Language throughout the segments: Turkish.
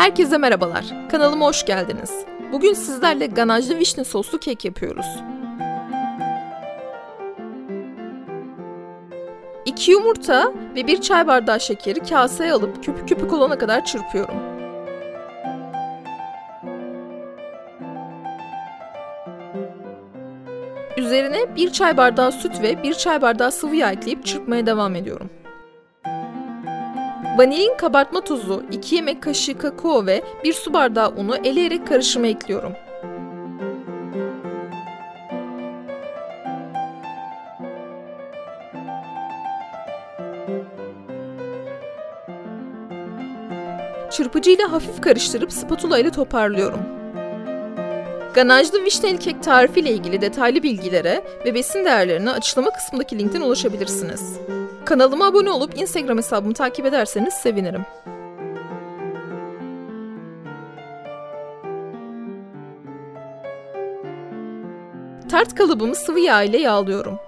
Herkese merhabalar. Kanalıma hoş geldiniz. Bugün sizlerle ganajlı vişne soslu kek yapıyoruz. 2 yumurta ve 1 çay bardağı şekeri kaseye alıp köpük köpük olana kadar çırpıyorum. Üzerine 1 çay bardağı süt ve 1 çay bardağı sıvı yağ ekleyip çırpmaya devam ediyorum. Vanilin kabartma tozu, 2 yemek kaşığı kakao ve 1 su bardağı unu eleyerek karışıma ekliyorum. Çırpıcıyla hafif karıştırıp spatula ile toparlıyorum. Ganajlı vişneli kek tarifi ile ilgili detaylı bilgilere ve besin değerlerine açıklama kısmındaki linkten ulaşabilirsiniz. Kanalıma abone olup Instagram hesabımı takip ederseniz sevinirim. Tart kalıbımı sıvı yağ ile yağlıyorum.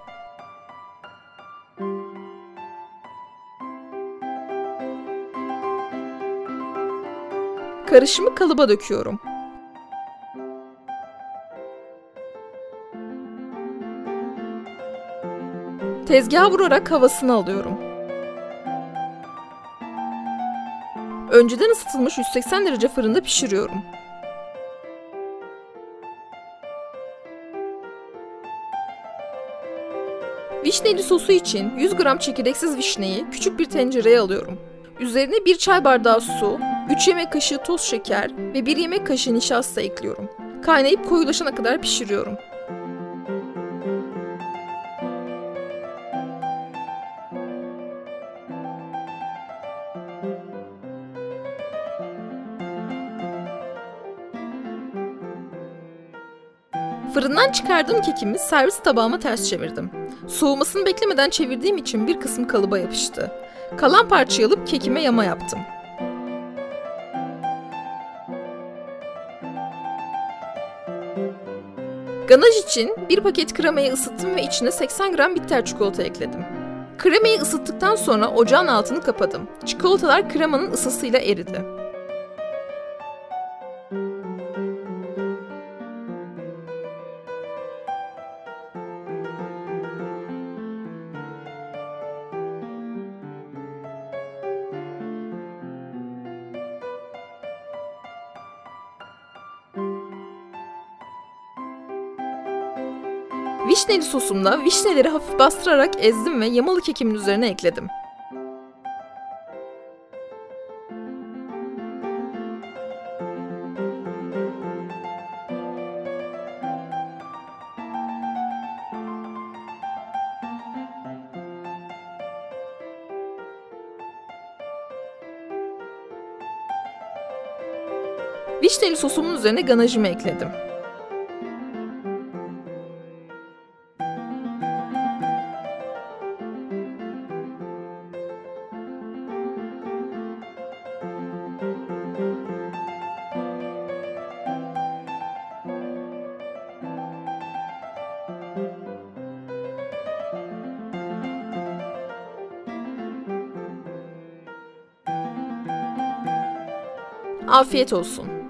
Karışımı kalıba döküyorum. Tezgaha vurarak havasını alıyorum. Önceden ısıtılmış 180 derece fırında pişiriyorum. Vişneli sosu için 100 gram çekirdeksiz vişneyi küçük bir tencereye alıyorum. Üzerine 1 çay bardağı su, 3 yemek kaşığı toz şeker ve 1 yemek kaşığı nişasta ekliyorum. Kaynayıp koyulaşana kadar pişiriyorum. Fırından çıkardığım kekimi servis tabağıma ters çevirdim. Soğumasını beklemeden çevirdiğim için bir kısmı kalıba yapıştı. Kalan parçayı alıp kekime yama yaptım. Ganaj için bir paket kremayı ısıttım ve içine 80 gram bitter çikolata ekledim. Kremayı ısıttıktan sonra ocağın altını kapadım. Çikolatalar kremanın ısısıyla eridi. Vişneli sosumda vişneleri hafif bastırarak ezdim ve yamalı kekimin üzerine ekledim. Vişneli sosumun üzerine ganajımı ekledim. Afiyet olsun.